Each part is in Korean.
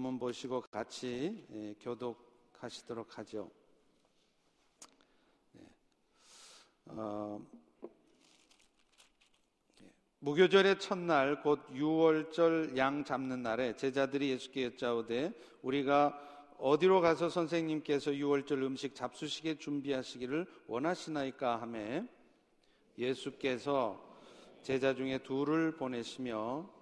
본문 보시고 같이 예, 교독하시도록 하죠. 네. 어, 예. 무교절의 첫날 곧 6월절 양 잡는 날에 제자들이 예수께 여짜오되 우리가 어디로 가서 선생님께서 6월절 음식 잡수시게 준비하시기를 원하시나이까 하매 예수께서 제자 중에 둘을 보내시며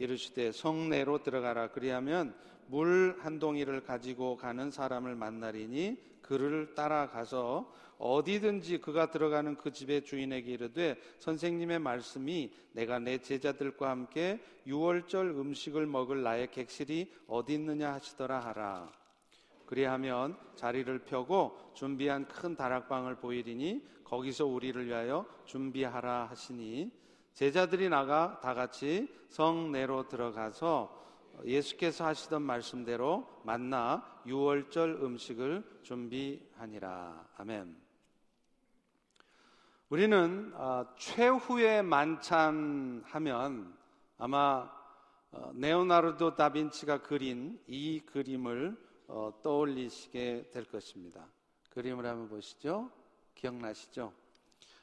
이르시되 성내로 들어가라. 그리하면 물 한 동이를 가지고 가는 사람을 만나리니 그를 따라가서 어디든지 그가 들어가는 그 집의 주인에게 이르되 선생님의 말씀이 내가 내 제자들과 함께 6월절 음식을 먹을 나의 객실이 어디 있느냐 하시더라 하라. 그리하면 자리를 펴고 준비한 큰 다락방을 보이리니 거기서 우리를 위하여 준비하라 하시니 제자들이 나가 다 같이 성내로 들어가서 예수께서 하시던 말씀대로 만나 유월절 음식을 준비하니라. 아멘. 우리는 아, 최후의 만찬 하면 아마 어, 네오나르도 다빈치가 그린 이 그림을 어, 떠올리시게 될 것입니다. 그림을 한번 보시죠. 기억나시죠?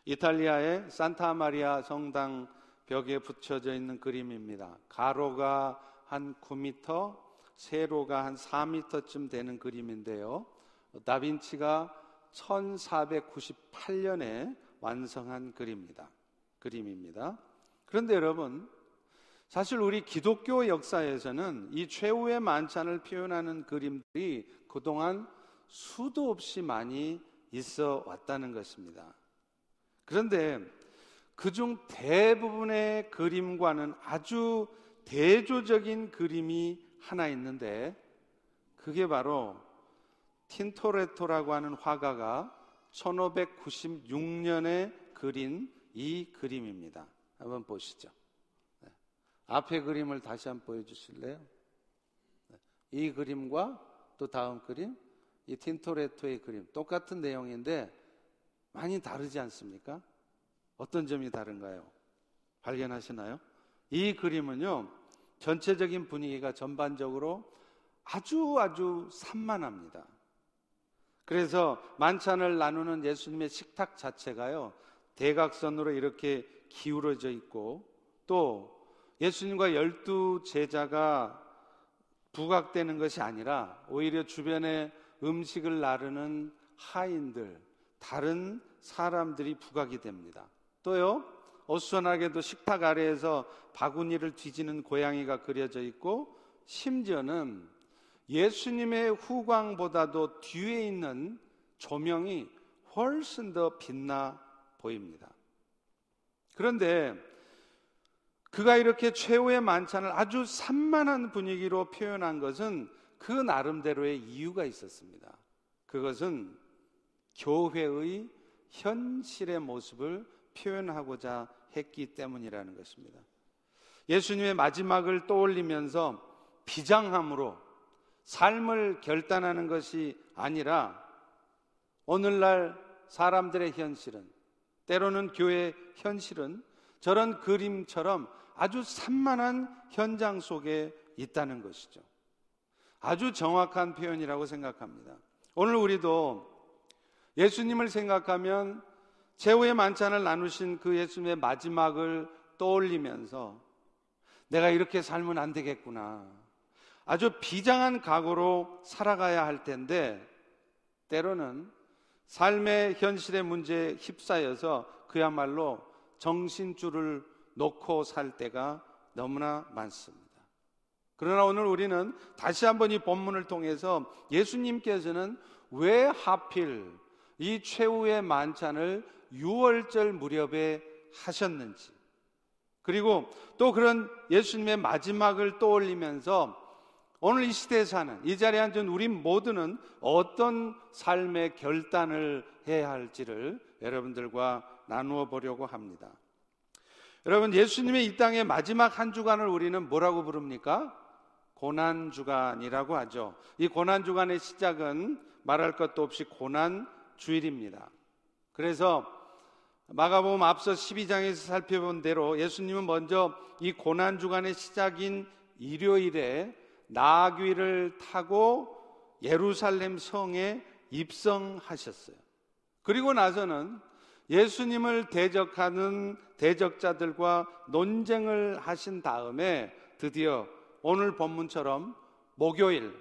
이탈리아의 산타 마리아 성당 벽에 붙여져 있는 그림입니다. 가로가 한 9m, 세로가 한 4m쯤 되는 그림인데요. 다빈치가 1498년에 완성한 그림입니다. 그림입니다. 그런데 여러분, 사실 우리 기독교 역사에서는 이 최후의 만찬을 표현하는 그림들이 그동안 수도 없이 많이 있어 왔다는 것입니다. 그런데 그중 대부분의 그림과는 아주 대조적인 그림이 하나 있는데 그게 바로 틴토레토라고 하는 화가가 1596년에 그린 이 그림입니다. 한번 보시죠. 앞에 그림을 다시 한번 보여주실래요? 이 그림과 또 다음 그림, 이 틴토레토의 그림 똑같은 내용인데 많이 다르지 않습니까? 어떤 점이 다른가요? 발견하시나요? 이 그림은요, 전체적인 분위기가 전반적으로 아주 아주 산만합니다. 그래서 만찬을 나누는 예수님의 식탁 자체가요, 대각선으로 이렇게 기울어져 있고 또 예수님과 열두 제자가 부각되는 것이 아니라 오히려 주변에 음식을 나르는 하인들, 다른 사람들이 부각이 됩니다. 또요, 어수선하게도 식탁 아래에서 바구니를 뒤지는 고양이가 그려져 있고, 심지어는 예수님의 후광보다도 뒤에 있는 조명이 훨씬 더 빛나 보입니다. 그런데 그가 이렇게 최후의 만찬을 아주 산만한 분위기로 표현한 것은 그 나름대로의 이유가 있었습니다. 그것은 교회의 현실의 모습을 표현하고자 했기 때문이라는 것입니다. 예수님의 마지막을 떠올리면서 비장함으로 삶을 결단하는 것이 아니라 오늘날 사람들의 현실은 때로는 교회 현실은 저런 그림처럼 아주 산만한 현장 속에 있다는 것이죠. 아주 정확한 표현이라고 생각합니다. 오늘 우리도 예수님을 생각하면 최후의 만찬을 나누신 그 예수님의 마지막을 떠올리면서 내가 이렇게 살면 안 되겠구나. 아주 비장한 각오로 살아가야 할 텐데 때로는 삶의 현실의 문제에 휩싸여서 그야말로 정신줄을 놓고 살 때가 너무나 많습니다. 그러나 오늘 우리는 다시 한번 이 본문을 통해서 예수님께서는 왜 하필 이 최후의 만찬을 6월절 무렵에 하셨는지 그리고 또 그런 예수님의 마지막을 떠올리면서 오늘 이 시대에 사는 이 자리에 앉은 우리 모두는 어떤 삶의 결단을 해야 할지를 여러분들과 나누어 보려고 합니다. 여러분, 예수님의 이 땅의 마지막 한 주간을 우리는 뭐라고 부릅니까? 고난 주간이라고 하죠. 이 고난 주간의 시작은 말할 것도 없이 고난 주일입니다. 그래서 마가복음 앞서 12장에서 살펴본 대로 예수님은 먼저 이 고난 주간의 시작인 일요일에 나귀를 타고 예루살렘 성에 입성하셨어요. 그리고 나서는 예수님을 대적하는 대적자들과 논쟁을 하신 다음에 드디어 오늘 본문처럼 목요일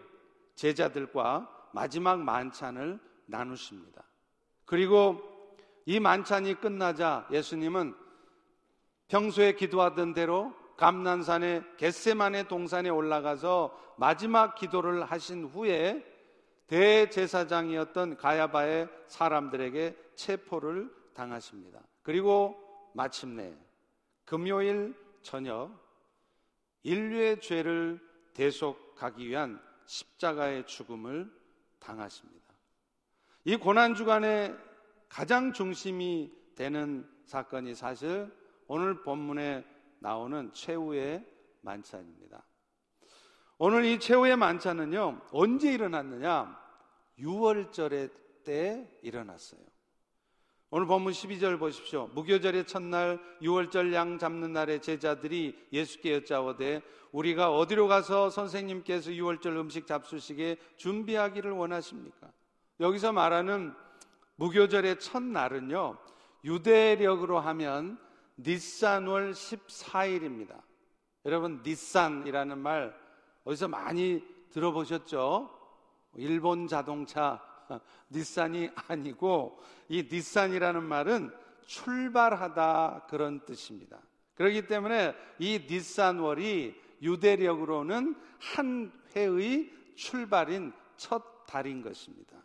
제자들과 마지막 만찬을 나누십니다. 그리고 이 만찬이 끝나자 예수님은 평소에 기도하던 대로 감난산의 겟세만의 동산에 올라가서 마지막 기도를 하신 후에 대제사장이었던 가야바의 사람들에게 체포를 당하십니다. 그리고 마침내 금요일 저녁 인류의 죄를 대속하기 위한 십자가의 죽음을 당하십니다. 이 고난 주간의 가장 중심이 되는 사건이 사실 오늘 본문에 나오는 최후의 만찬입니다. 오늘 이 최후의 만찬은요, 언제 일어났느냐? 6월절에 때 일어났어요. 오늘 본문 12절 보십시오. 무교절의 첫날 6월절 양 잡는 날에 제자들이 예수께 여짜오되 우리가 어디로 가서 선생님께서 6월절 음식 잡수시게 준비하기를 원하십니까? 여기서 말하는 무교절의 첫날은요. 유대력으로 하면 니산월 14일입니다. 여러분 니산이라는 말 어디서 많이 들어보셨죠? 일본 자동차 니산이 아니고 이 니산이라는 말은 출발하다 그런 뜻입니다. 그렇기 때문에 이 니산월이 유대력으로는 한 해의 출발인 첫 달인 것입니다.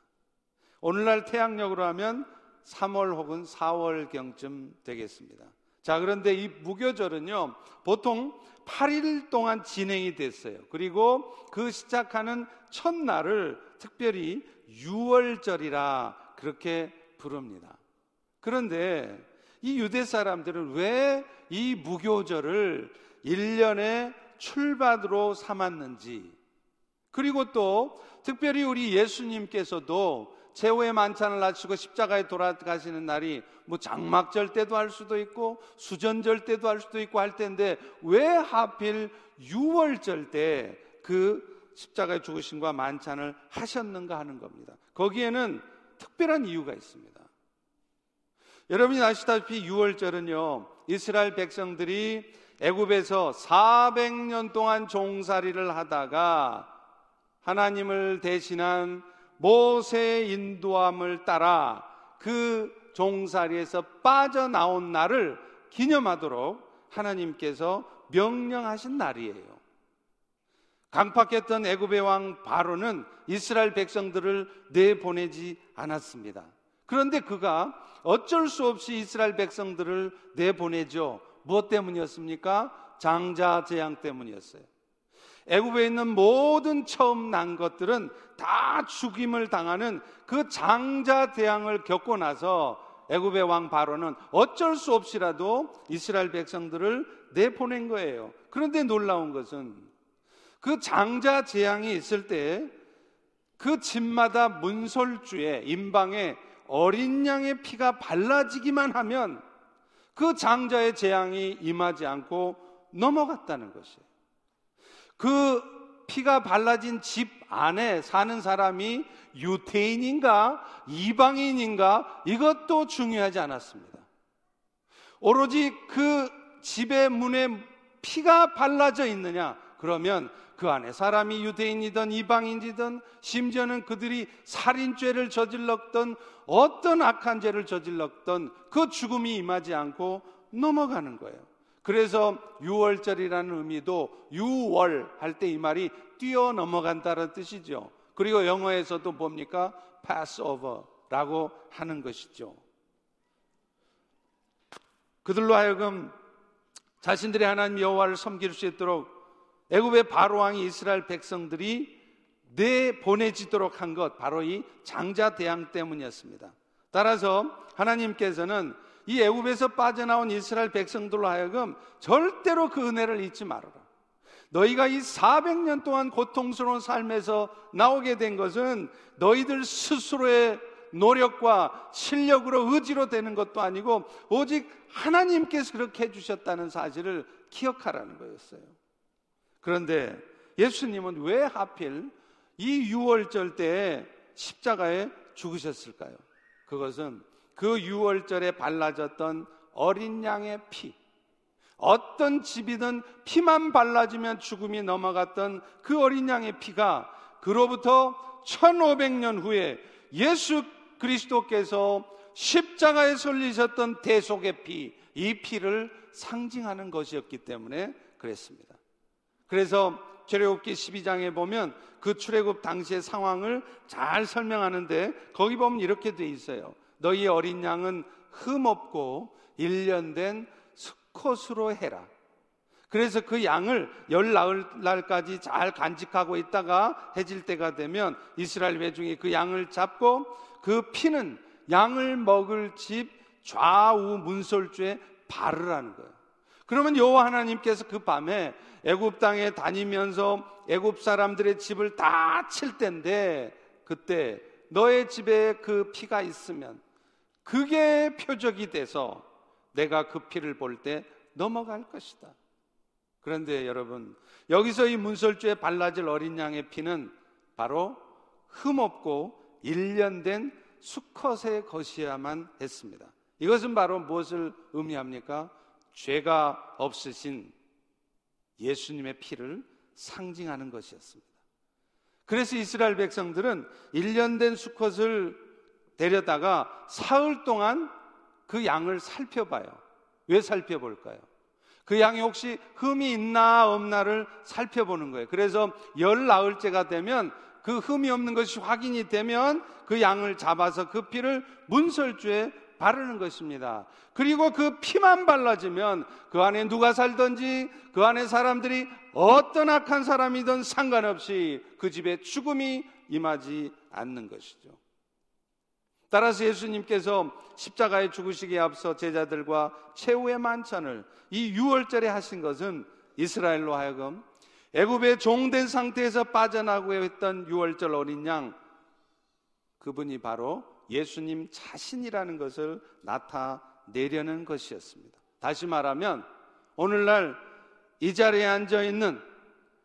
오늘날 태양력으로 하면 3월 혹은 4월경쯤 되겠습니다. 자, 그런데 이 무교절은요, 보통 8일 동안 진행이 됐어요. 그리고 그 시작하는 첫날을 특별히 6월절이라 그렇게 부릅니다. 그런데 이 유대 사람들은 왜 이 무교절을 1년의 출발으로 삼았는지, 그리고 또 특별히 우리 예수님께서도 최후의 만찬을 마치고 십자가에 돌아가시는 날이 뭐 장막절 때도 할 수도 있고 수전절 때도 할 수도 있고 할 텐데 왜 하필 6월절 때 그 십자가의 죽으심과 만찬을 하셨는가 하는 겁니다. 거기에는 특별한 이유가 있습니다. 여러분이 아시다시피 6월절은요. 이스라엘 백성들이 애굽에서 400년 동안 종살이를 하다가 하나님을 대신한 모세의 인도함을 따라 그 종살이에서 빠져나온 날을 기념하도록 하나님께서 명령하신 날이에요. 강팍했던 애굽의 왕 바로는 이스라엘 백성들을 내보내지 않았습니다. 그런데 그가 어쩔 수 없이 이스라엘 백성들을 내보내죠. 무엇 때문이었습니까? 장자 재앙 때문이었어요. 애굽에 있는 모든 처음 난 것들은 다 죽임을 당하는 그 장자 대항을 겪고 나서 애굽의 왕 바로는 어쩔 수 없이라도 이스라엘 백성들을 내보낸 거예요. 그런데 놀라운 것은 그 장자 재앙이 있을 때 그 집마다 문설주에 임방에 어린 양의 피가 발라지기만 하면 그 장자의 재앙이 임하지 않고 넘어갔다는 것이에요. 그 피가 발라진 집 안에 사는 사람이 유태인인가 이방인인가 이것도 중요하지 않았습니다. 오로지 그 집의 문에 피가 발라져 있느냐 그러면 그 안에 사람이 유대인이든 이방인이든 심지어는 그들이 살인죄를 저질렀던 어떤 악한 죄를 저질렀던 그 죽음이 임하지 않고 넘어가는 거예요. 그래서 6월절이라는 의미도 6월 할 때 이 말이 뛰어 넘어간다는 뜻이죠. 그리고 영어에서도 뭡니까? Passover라고 하는 것이죠. 그들로 하여금 자신들의 하나님 여호와를 섬길 수 있도록 애굽의 바로 왕이 이스라엘 백성들이 내 보내지도록 한 것 바로 이 장자 대항 때문이었습니다. 따라서 하나님께서는 이 애굽에서 빠져나온 이스라엘 백성들로 하여금 절대로 그 은혜를 잊지 말아라. 너희가 이 400년 동안 고통스러운 삶에서 나오게 된 것은 너희들 스스로의 노력과 실력으로 의지로 되는 것도 아니고 오직 하나님께서 그렇게 해주셨다는 사실을 기억하라는 거였어요. 그런데 예수님은 왜 하필 이 유월절 때에 십자가에 죽으셨을까요? 그것은 그 유월절에 발라졌던 어린 양의 피, 어떤 집이든 피만 발라지면 죽음이 넘어갔던 그 어린 양의 피가 그로부터 1500년 후에 예수 그리스도께서 십자가에 설리셨던 대속의 피, 이 피를 상징하는 것이었기 때문에 그랬습니다. 그래서 출애굽기 12장에 보면 그 출애굽 당시의 상황을 잘 설명하는데 거기 보면 이렇게 돼 있어요. 너희 어린 양은 흠 없고 1년 된 수컷으로 해라. 그래서 그 양을 열 나흘 날까지 잘 간직하고 있다가 해질 때가 되면 이스라엘 회중이 그 양을 잡고 그 피는 양을 먹을 집 좌우 문설주에 바르라는 거예요. 그러면 여호와 하나님께서 그 밤에 애굽 땅에 다니면서 애굽 사람들의 집을 다 칠 때인데 그때 너의 집에 그 피가 있으면 그게 표적이 돼서 내가 그 피를 볼 때 넘어갈 것이다. 그런데 여러분, 여기서 이 문설주에 발라질 어린 양의 피는 바로 흠없고 1년 된 수컷의 것이야만 했습니다. 이것은 바로 무엇을 의미합니까? 죄가 없으신 예수님의 피를 상징하는 것이었습니다. 그래서 이스라엘 백성들은 1년 된 수컷을 데려다가 사흘 동안 그 양을 살펴봐요. 왜 살펴볼까요? 그 양이 혹시 흠이 있나 없나를 살펴보는 거예요. 그래서 열 나흘째가 되면 그 흠이 없는 것이 확인이 되면 그 양을 잡아서 그 피를 문설주에 바르는 것입니다. 그리고 그 피만 발라지면 그 안에 누가 살든지 그 안에 사람들이 어떤 악한 사람이든 상관없이 그 집에 죽음이 임하지 않는 것이죠. 따라서 예수님께서 십자가에 죽으시기에 앞서 제자들과 최후의 만찬을 이 6월절에 하신 것은 이스라엘로 하여금 애굽의 종된 상태에서 빠져나고 했던 6월절 어린 양 그분이 바로 예수님 자신이라는 것을 나타내려는 것이었습니다. 다시 말하면 오늘날 이 자리에 앉아 있는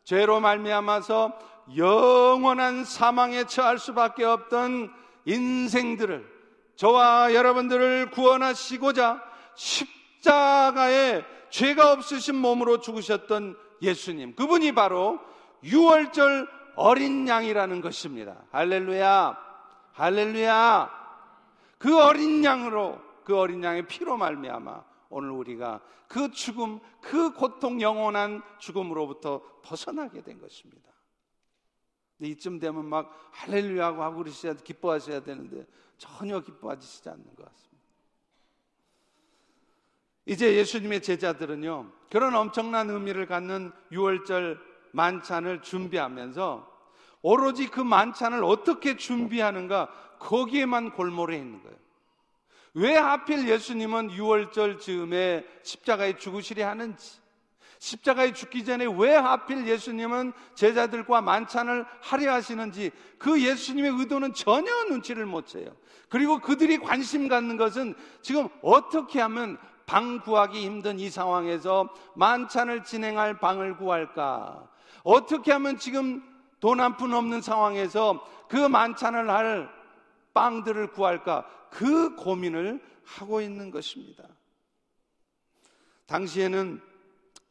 죄로 말미암아서 영원한 사망에 처할 수밖에 없던 인생들을 저와 여러분들을 구원하시고자 십자가에 죄가 없으신 몸으로 죽으셨던 예수님 그분이 바로 6월절 어린 양이라는 것입니다. 할렐루야. 할렐루야. 그 어린 양으로 그 어린 양의 피로 말미암아 오늘 우리가 그 죽음, 그 고통 영원한 죽음으로부터 벗어나게 된 것입니다. 근데 이쯤 되면 막 할렐루야고 하고 그러셔야 기뻐하셔야 되는데 전혀 기뻐하시지 않는 것 같습니다. 이제 예수님의 제자들은요, 그런 엄청난 의미를 갖는 6월절 만찬을 준비하면서 오로지 그 만찬을 어떻게 준비하는가 거기에만 골몰해 있는 거예요. 왜 하필 예수님은 6월절 즈음에 십자가에 죽으시려 하는지, 십자가에 죽기 전에 왜 하필 예수님은 제자들과 만찬을 하려 하시는지 그 예수님의 의도는 전혀 눈치를 못 채요. 그리고 그들이 관심 갖는 것은 지금 어떻게 하면 방 구하기 힘든 이 상황에서 만찬을 진행할 방을 구할까? 어떻게 하면 지금 돈 한 푼 없는 상황에서 그 만찬을 할 빵들을 구할까? 그 고민을 하고 있는 것입니다. 당시에는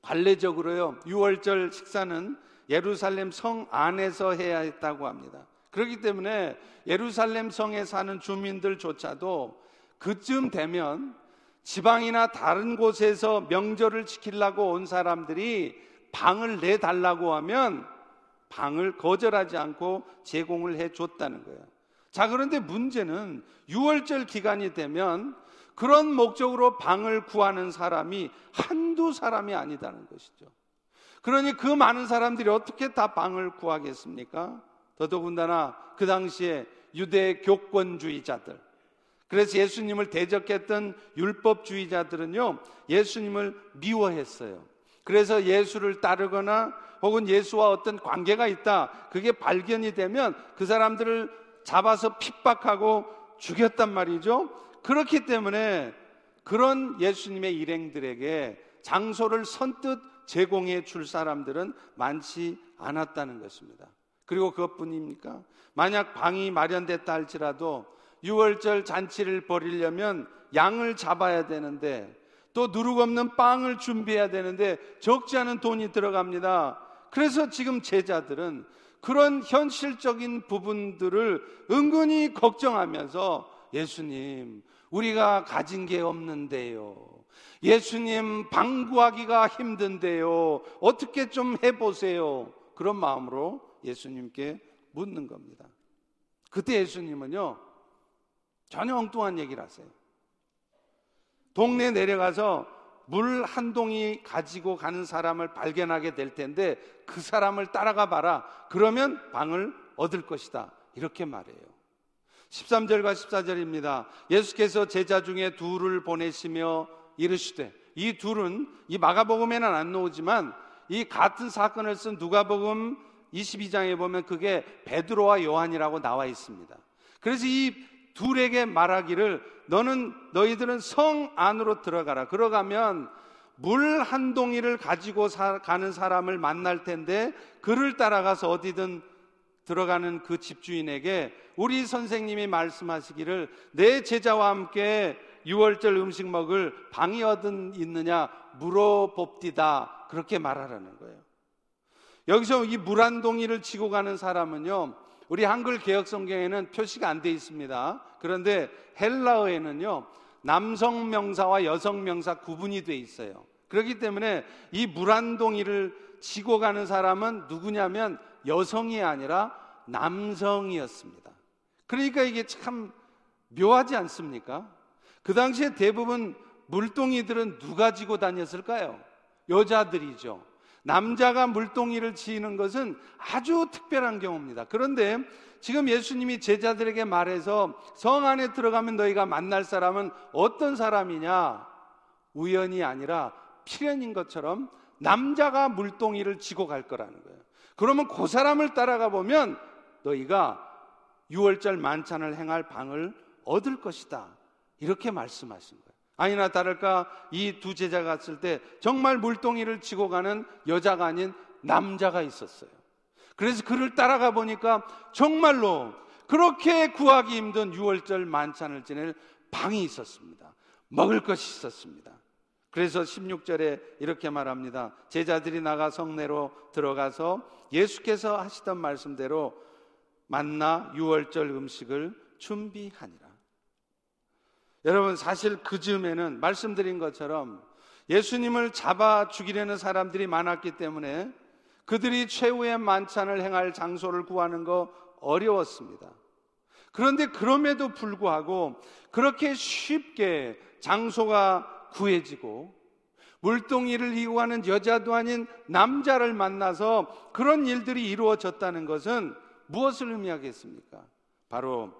관례적으로요, 6월절 식사는 예루살렘 성 안에서 해야 했다고 합니다. 그렇기 때문에 예루살렘 성에 사는 주민들조차도 그쯤 되면 지방이나 다른 곳에서 명절을 지키려고 온 사람들이 방을 내달라고 하면 방을 거절하지 않고 제공을 해 줬다는 거예요. 자, 그런데 문제는 6월절 기간이 되면 그런 목적으로 방을 구하는 사람이 한두 사람이 아니다는 것이죠. 그러니 그 많은 사람들이 어떻게 다 방을 구하겠습니까? 더더군다나 그 당시에 유대 교권주의자들, 그래서 예수님을 대적했던 율법주의자들은요, 예수님을 미워했어요. 그래서 예수를 따르거나 혹은 예수와 어떤 관계가 있다, 그게 발견이 되면 그 사람들을 잡아서 핍박하고 죽였단 말이죠. 그렇기 때문에 그런 예수님의 일행들에게 장소를 선뜻 제공해 줄 사람들은 많지 않았다는 것입니다. 그리고 그것뿐입니까? 만약 방이 마련됐다 할지라도 6월절 잔치를 벌이려면 양을 잡아야 되는데 또 누룩 없는 빵을 준비해야 되는데 적지 않은 돈이 들어갑니다. 그래서 지금 제자들은 그런 현실적인 부분들을 은근히 걱정하면서 예수님, 우리가 가진 게 없는데요. 예수님, 방구하기가 힘든데요. 어떻게 좀 해보세요. 그런 마음으로 예수님께 묻는 겁니다. 그때 예수님은요, 전혀 엉뚱한 얘기를 하세요. 동네 내려가서 물 한 동이 가지고 가는 사람을 발견하게 될 텐데 그 사람을 따라가 봐라. 그러면 방을 얻을 것이다. 이렇게 말해요. 13절과 14절입니다. 예수께서 제자 중에 둘을 보내시며 이르시되 이 둘은 이 마가복음에는 안 나오지만 이 같은 사건을 쓴 누가복음 22장에 보면 그게 베드로와 요한이라고 나와 있습니다. 그래서 이 둘에게 말하기를 너는 너희들은 성 안으로 들어가라. 들어가면 물 한 동이를 가지고 사, 가는 사람을 만날 텐데 그를 따라가서 어디든 들어가는 그 집주인에게 우리 선생님이 말씀하시기를 내 제자와 함께 6월절 음식 먹을 방이 어든 있느냐 물어봅디다 그렇게 말하라는 거예요. 여기서 이물한 동이를 지고 가는 사람은요 우리 한글 개혁 성경에는 표시가 안 돼 있습니다. 그런데 헬라어에는요, 남성 명사와 여성 명사 구분이 돼 있어요. 그렇기 때문에 이 물한동이를 지고 가는 사람은 누구냐면 여성이 아니라 남성이었습니다. 그러니까 이게 참 묘하지 않습니까? 그 당시에 대부분 물동이들은 누가 지고 다녔을까요? 여자들이죠. 남자가 물동이를 지는 것은 아주 특별한 경우입니다. 그런데 지금 예수님이 제자들에게 말해서 성 안에 들어가면 너희가 만날 사람은 어떤 사람이냐? 우연이 아니라 필연인 것처럼 남자가 물동이를 지고 갈 거라는 거예요. 그러면 그 사람을 따라가 보면 너희가 6월절 만찬을 행할 방을 얻을 것이다. 이렇게 말씀하신 거예요. 아니나 다를까 이 두 제자가 갔을 때 정말 물동이를 치고 가는 여자가 아닌 남자가 있었어요. 그래서 그를 따라가 보니까 정말로 그렇게 구하기 힘든 6월절 만찬을 지낼 방이 있었습니다. 먹을 것이 있었습니다. 그래서 16절에 이렇게 말합니다. 제자들이 나가 성내로 들어가서 예수께서 하시던 말씀대로 만나 6월절 음식을 준비하니라. 여러분 사실 그 즈음에는 말씀드린 것처럼 예수님을 잡아 죽이려는 사람들이 많았기 때문에 그들이 최후의 만찬을 행할 장소를 구하는 거 어려웠습니다. 그런데 그럼에도 불구하고 그렇게 쉽게 장소가 구해지고 물동이를 이용하는 여자도 아닌 남자를 만나서 그런 일들이 이루어졌다는 것은 무엇을 의미하겠습니까? 바로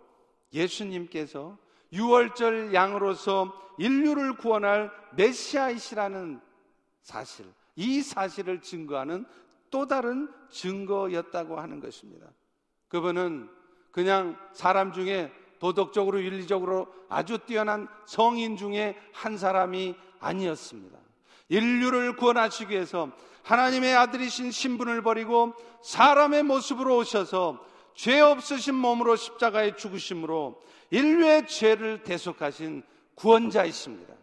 예수님께서 6월절 양으로서 인류를 구원할 메시아이시라는 사실, 이 사실을 증거하는 또 다른 증거였다고 하는 것입니다. 그분은 그냥 사람 중에 도덕적으로 윤리적으로 아주 뛰어난 성인 중에 한 사람이 아니었습니다. 인류를 구원하시기 위해서 하나님의 아들이신 신분을 버리고 사람의 모습으로 오셔서 죄 없으신 몸으로 십자가에 죽으심으로 인류의 죄를 대속하신 구원자이십니다.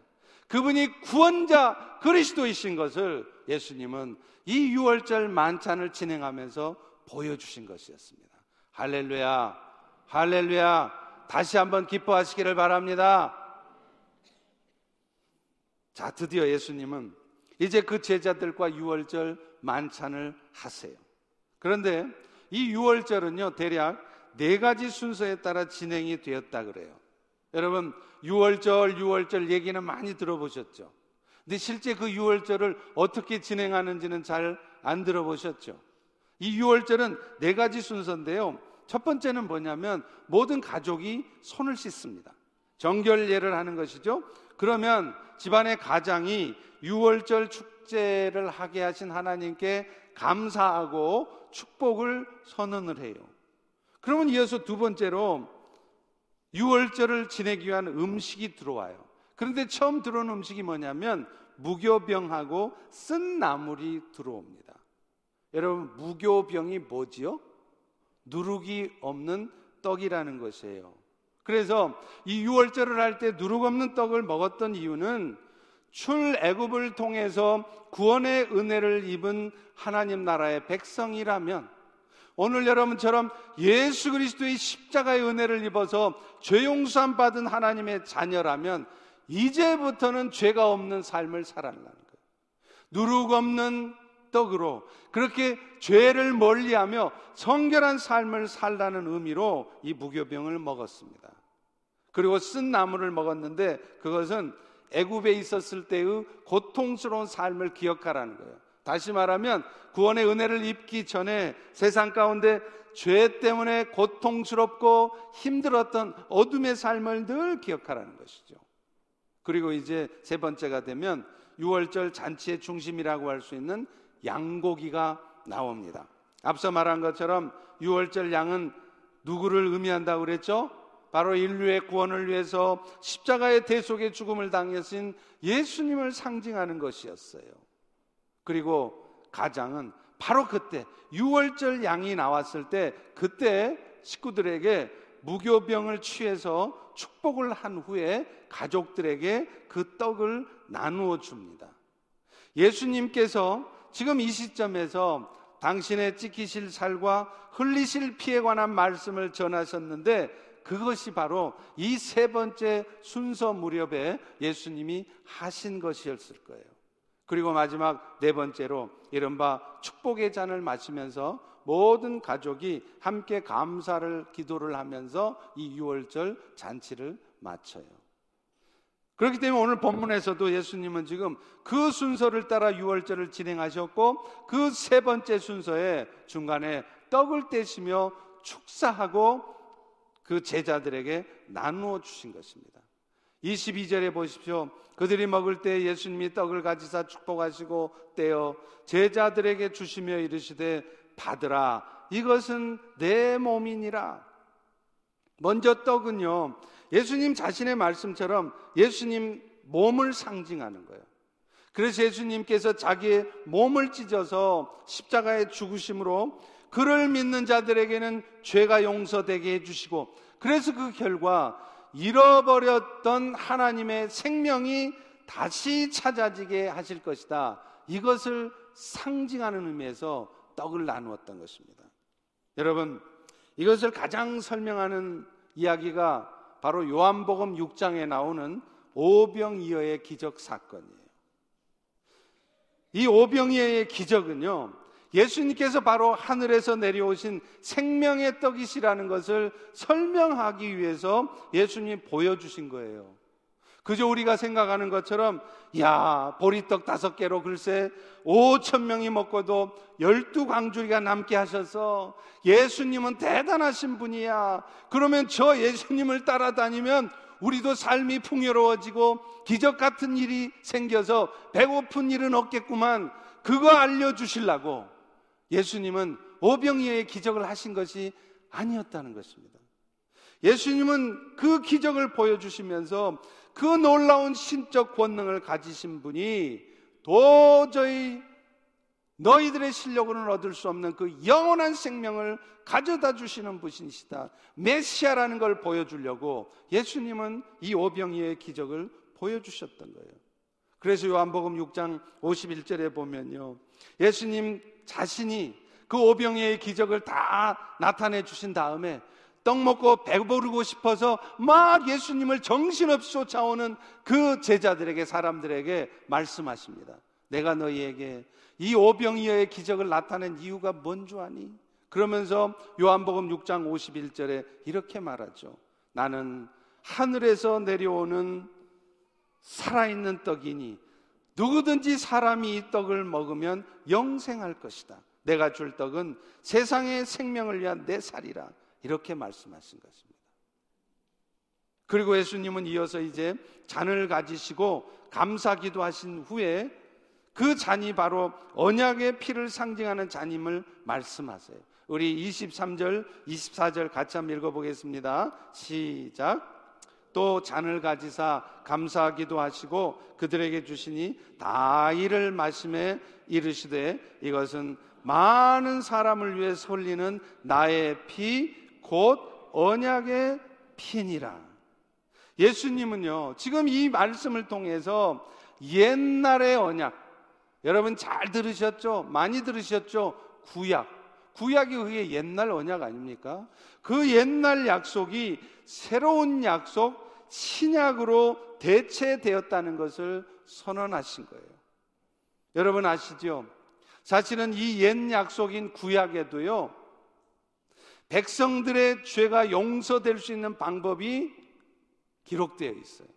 그분이 구원자 그리스도이신 것을 예수님은 이 6월절 만찬을 진행하면서 보여주신 것이었습니다. 할렐루야, 할렐루야. 다시 한번 기뻐하시기를 바랍니다. 자, 드디어 예수님은 이제 그 제자들과 6월절 만찬을 하세요. 그런데 이 6월절은요, 대략 네 가지 순서에 따라 진행이 되었다 그래요. 여러분, 6월절, 6월절 얘기는 많이 들어보셨죠? 근데 실제 그 6월절을 어떻게 진행하는지는 잘 안 들어보셨죠? 이 6월절은 네 가지 순서인데요. 첫 번째는 뭐냐면 모든 가족이 손을 씻습니다. 정결례를 하는 것이죠. 그러면 집안의 가장이 6월절 축제를 하게 하신 하나님께 감사하고 축복을 선언을 해요. 그러면 이어서 두 번째로 6월절을 지내기 위한 음식이 들어와요. 그런데 처음 들어온 음식이 뭐냐면 무교병하고 쓴 나물이 들어옵니다. 여러분, 무교병이 뭐지요? 누룩이 없는 떡이라는 것이에요. 그래서 이 유월절을 할 때 누룩 없는 떡을 먹었던 이유는 출애굽을 통해서 구원의 은혜를 입은 하나님 나라의 백성이라면 오늘 여러분처럼 예수 그리스도의 십자가의 은혜를 입어서 죄 용서함 받은 하나님의 자녀라면 이제부터는 죄가 없는 삶을 살아라는 거예요. 누룩 없는 떡으로 그렇게 죄를 멀리하며 성결한 삶을 살라는 의미로 이 무교병을 먹었습니다. 그리고 쓴 나무를 먹었는데 그것은 애굽에 있었을 때의 고통스러운 삶을 기억하라는 거예요. 다시 말하면 구원의 은혜를 입기 전에 세상 가운데 죄 때문에 고통스럽고 힘들었던 어둠의 삶을 늘 기억하라는 것이죠. 그리고 이제 세 번째가 되면 6월절 잔치의 중심이라고 할 수 있는 양고기가 나옵니다. 앞서 말한 것처럼 6월절 양은 누구를 의미한다고 그랬죠? 바로 인류의 구원을 위해서 십자가의 대속의 죽음을 당하신 예수님을 상징하는 것이었어요. 그리고 가장은 바로 그때 6월절 양이 나왔을 때 그때 식구들에게 무교병을 취해서 축복을 한 후에 가족들에게 그 떡을 나누어 줍니다. 예수님께서 지금 이 시점에서 당신의 찍히실 살과 흘리실 피에 관한 말씀을 전하셨는데 그것이 바로 이 세 번째 순서 무렵에 예수님이 하신 것이었을 거예요. 그리고 마지막 네 번째로 이른바 축복의 잔을 마시면서 모든 가족이 함께 감사를 기도를 하면서 이 유월절 잔치를 마쳐요. 그렇기 때문에 오늘 본문에서도 예수님은 지금 그 순서를 따라 유월절을 진행하셨고 그 세 번째 순서에 중간에 떡을 떼시며 축사하고 그 제자들에게 나누어 주신 것입니다. 22절에 보십시오. 그들이 먹을 때 예수님이 떡을 가지사 축복하시고 떼어 제자들에게 주시며 이르시되 받으라 이것은 내 몸이니라. 먼저 떡은요. 예수님 자신의 말씀처럼 예수님 몸을 상징하는 거예요. 그래서 예수님께서 자기의 몸을 찢어서 십자가의 죽으심으로 그를 믿는 자들에게는 죄가 용서되게 해주시고 그래서 그 결과 잃어버렸던 하나님의 생명이 다시 찾아지게 하실 것이다. 이것을 상징하는 의미에서 떡을 나누었던 것입니다. 여러분, 이것을 가장 설명하는 이야기가 바로 요한복음 6장에 나오는 오병이어의 기적 사건이에요. 이 오병이어의 기적은요, 예수님께서 바로 하늘에서 내려오신 생명의 떡이시라는 것을 설명하기 위해서 예수님 보여주신 거예요. 그저 우리가 생각하는 것처럼 야 보리떡 다섯 개로 글쎄 오천 명이 먹고도 열두 광주리가 남게 하셔서 예수님은 대단하신 분이야. 그러면 저 예수님을 따라다니면 우리도 삶이 풍요로워지고 기적 같은 일이 생겨서 배고픈 일은 없겠구만. 그거 알려주실라고 예수님은 오병이어의 기적을 하신 것이 아니었다는 것입니다. 예수님은 그 기적을 보여주시면서 그 놀라운 신적 권능을 가지신 분이 도저히 너희들의 실력으로는 얻을 수 없는 그 영원한 생명을 가져다 주시는 분이시다. 메시아라는 걸 보여주려고 예수님은 이 오병이의 기적을 보여주셨던 거예요. 그래서 요한복음 6장 51절에 보면요. 예수님 자신이 그 오병이의 기적을 다 나타내 주신 다음에 떡 먹고 배부르고 싶어서 막 예수님을 정신없이 쫓아오는 그 제자들에게 사람들에게 말씀하십니다. 내가 너희에게 이 오병이어의 기적을 나타낸 이유가 뭔 줄 아니? 그러면서 요한복음 6장 51절에 이렇게 말하죠. 나는 하늘에서 내려오는 살아있는 떡이니 누구든지 사람이 이 떡을 먹으면 영생할 것이다. 내가 줄 떡은 세상의 생명을 위한 내 살이라. 이렇게 말씀하신 것입니다. 그리고 예수님은 이어서 이제 잔을 가지시고 감사 기도 하신 후에 그 잔이 바로 언약의 피를 상징하는 잔임을 말씀하세요. 우리 23절, 24절 같이 한번 읽어보겠습니다. 시작. 또 잔을 가지사 감사하기도 하시고 그들에게 주시니 다 이를 마심에 이르시되 이것은 많은 사람을 위해 설리는 나의 피 곧 언약의 피니라. 예수님은요, 지금 이 말씀을 통해서 옛날의 언약, 여러분 잘 들으셨죠? 많이 들으셨죠? 구약. 구약이 그게 옛날 언약 아닙니까? 그 옛날 약속이 새로운 약속, 신약으로 대체되었다는 것을 선언하신 거예요. 여러분 아시죠? 사실은 이 옛 약속인 구약에도요, 백성들의 죄가 용서될 수 있는 방법이 기록되어 있어요.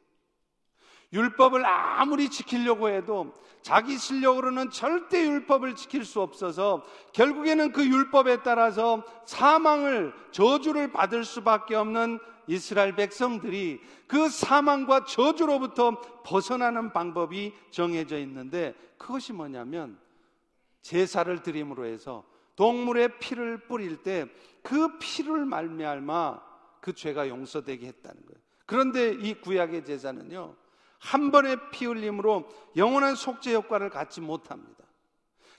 율법을 아무리 지키려고 해도 자기 실력으로는 절대 율법을 지킬 수 없어서 결국에는 그 율법에 따라서 사망을 저주를 받을 수밖에 없는 이스라엘 백성들이 그 사망과 저주로부터 벗어나는 방법이 정해져 있는데 그것이 뭐냐면 제사를 드림으로 해서 동물의 피를 뿌릴 때 그 피를 말미암아 그 죄가 용서되게 했다는 거예요. 그런데 이 구약의 제사는요. 한 번의 피 흘림으로 영원한 속죄 효과를 갖지 못합니다.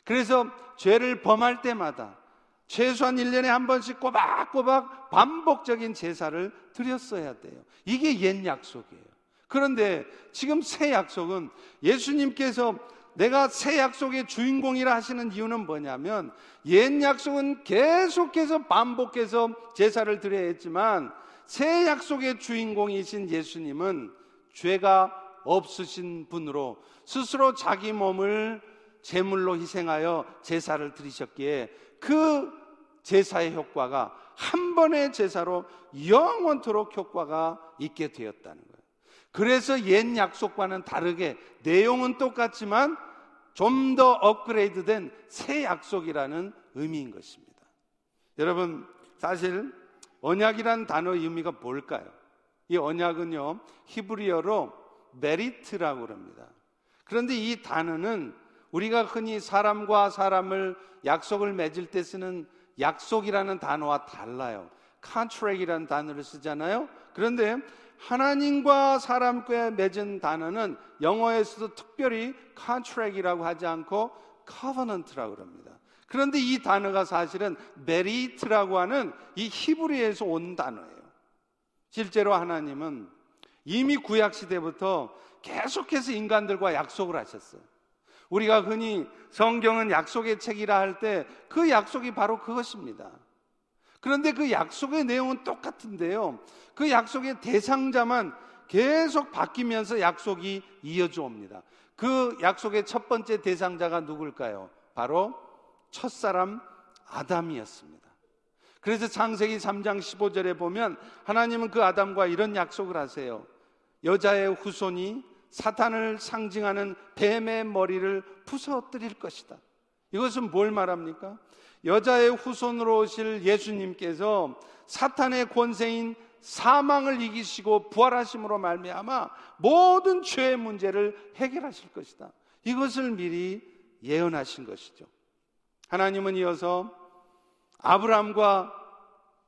그래서 죄를 범할 때마다 최소한 1년에 한 번씩 꼬박꼬박 반복적인 제사를 드렸어야 돼요. 이게 옛 약속이에요. 그런데 지금 새 약속은 예수님께서 내가 새 약속의 주인공이라 하시는 이유는 뭐냐면 옛 약속은 계속해서 반복해서 제사를 드려야 했지만 새 약속의 주인공이신 예수님은 죄가 없으신 분으로 스스로 자기 몸을 제물로 희생하여 제사를 드리셨기에 그 제사의 효과가 한 번의 제사로 영원토록 효과가 있게 되었다는 거예요. 그래서 옛 약속과는 다르게 내용은 똑같지만 좀 더 업그레이드된 새 약속이라는 의미인 것입니다. 여러분, 사실 언약이란 단어의 의미가 뭘까요? 이 언약은요, 히브리어로 메리트라고 그럽니다. 그런데 이 단어는 우리가 흔히 사람과 사람을 약속을 맺을 때 쓰는 약속이라는 단어와 달라요. contract이라는 단어를 쓰잖아요. 그런데 하나님과 사람과 맺은 단어는 영어에서도 특별히 contract이라고 하지 않고 covenant라고 그럽니다. 그런데 이 단어가 사실은 메리트라고 하는 이 히브리에서 온 단어예요. 실제로 하나님은 이미 구약 시대부터 계속해서 인간들과 약속을 하셨어요. 우리가 흔히 성경은 약속의 책이라 할 때 그 약속이 바로 그것입니다. 그런데 그 약속의 내용은 똑같은데요. 그 약속의 대상자만 계속 바뀌면서 약속이 이어져 옵니다. 그 약속의 첫 번째 대상자가 누굴까요? 바로 첫사람 아담이었습니다. 그래서 창세기 3장 15절에 보면 하나님은 그 아담과 이런 약속을 하세요. 여자의 후손이 사탄을 상징하는 뱀의 머리를 부서뜨릴 것이다. 이것은 뭘 말합니까? 여자의 후손으로 오실 예수님께서 사탄의 권세인 사망을 이기시고 부활하심으로 말미암아 모든 죄의 문제를 해결하실 것이다. 이것을 미리 예언하신 것이죠. 하나님은 이어서 아브라함과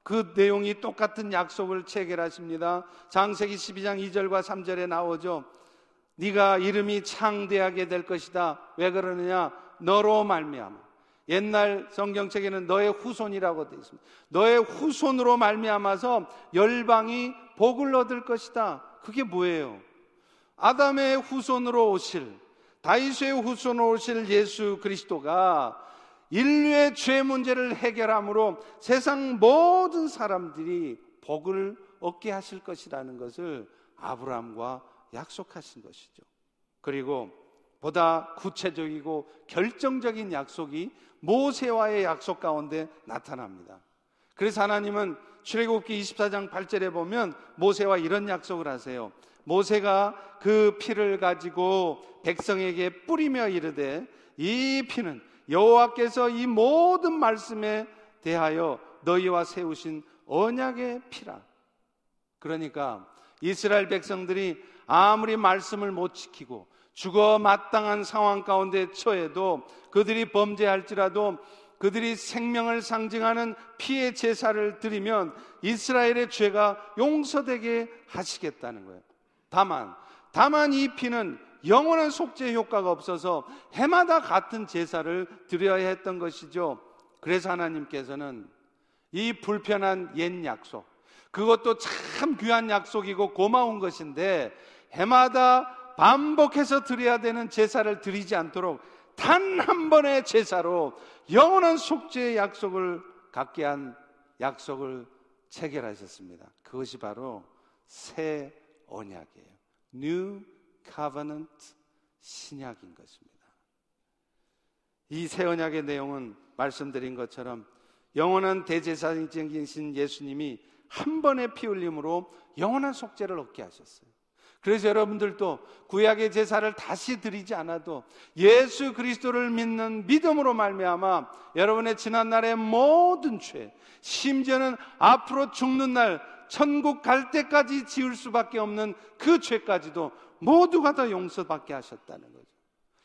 그 내용이 똑같은 약속을 체결하십니다. 장세기 12장 2절과 3절에 나오죠. 네가 이름이 창대하게 될 것이다. 왜 그러느냐? 너로 말미암아. 옛날 성경책에는 너의 후손이라고 되어 있습니다. 너의 후손으로 말미암아서 열방이 복을 얻을 것이다. 그게 뭐예요? 아담의 후손으로 오실 다이수의 후손으로 오실 예수 그리스도가 인류의 죄 문제를 해결함으로 세상 모든 사람들이 복을 얻게 하실 것이라는 것을 아브라함과 약속하신 것이죠. 그리고 보다 구체적이고 결정적인 약속이 모세와의 약속 가운데 나타납니다. 그래서 하나님은 출애굽기 24장 8절에 보면 모세와 이런 약속을 하세요. 모세가 그 피를 가지고 백성에게 뿌리며 이르되 이 피는 여호와께서 이 모든 말씀에 대하여 너희와 세우신 언약의 피라. 그러니까 이스라엘 백성들이 아무리 말씀을 못 지키고 죽어 마땅한 상황 가운데 처해도 그들이 범죄할지라도 그들이 생명을 상징하는 피의 제사를 드리면 이스라엘의 죄가 용서되게 하시겠다는 거예요. 다만, 다만 이 피는 영원한 속죄 효과가 없어서 해마다 같은 제사를 드려야 했던 것이죠. 그래서 하나님께서는 이 불편한 옛 약속, 그것도 참 귀한 약속이고 고마운 것인데 해마다 반복해서 드려야 되는 제사를 드리지 않도록 단 한 번의 제사로 영원한 속죄의 약속을 갖게 한 약속을 체결하셨습니다. 그것이 바로 새 언약이에요. New Covenant 신약인 것입니다. 이 새 언약의 내용은 말씀드린 것처럼 영원한 대제사장이신 예수님이 한 번의 피 흘림으로 영원한 속죄를 얻게 하셨어요. 그래서 여러분들도 구약의 제사를 다시 드리지 않아도 예수 그리스도를 믿는 믿음으로 말미암아 여러분의 지난 날의 모든 죄, 심지어는 앞으로 죽는 날 천국 갈 때까지 지을 수밖에 없는 그 죄까지도 모두가 다 용서받게 하셨다는 거죠.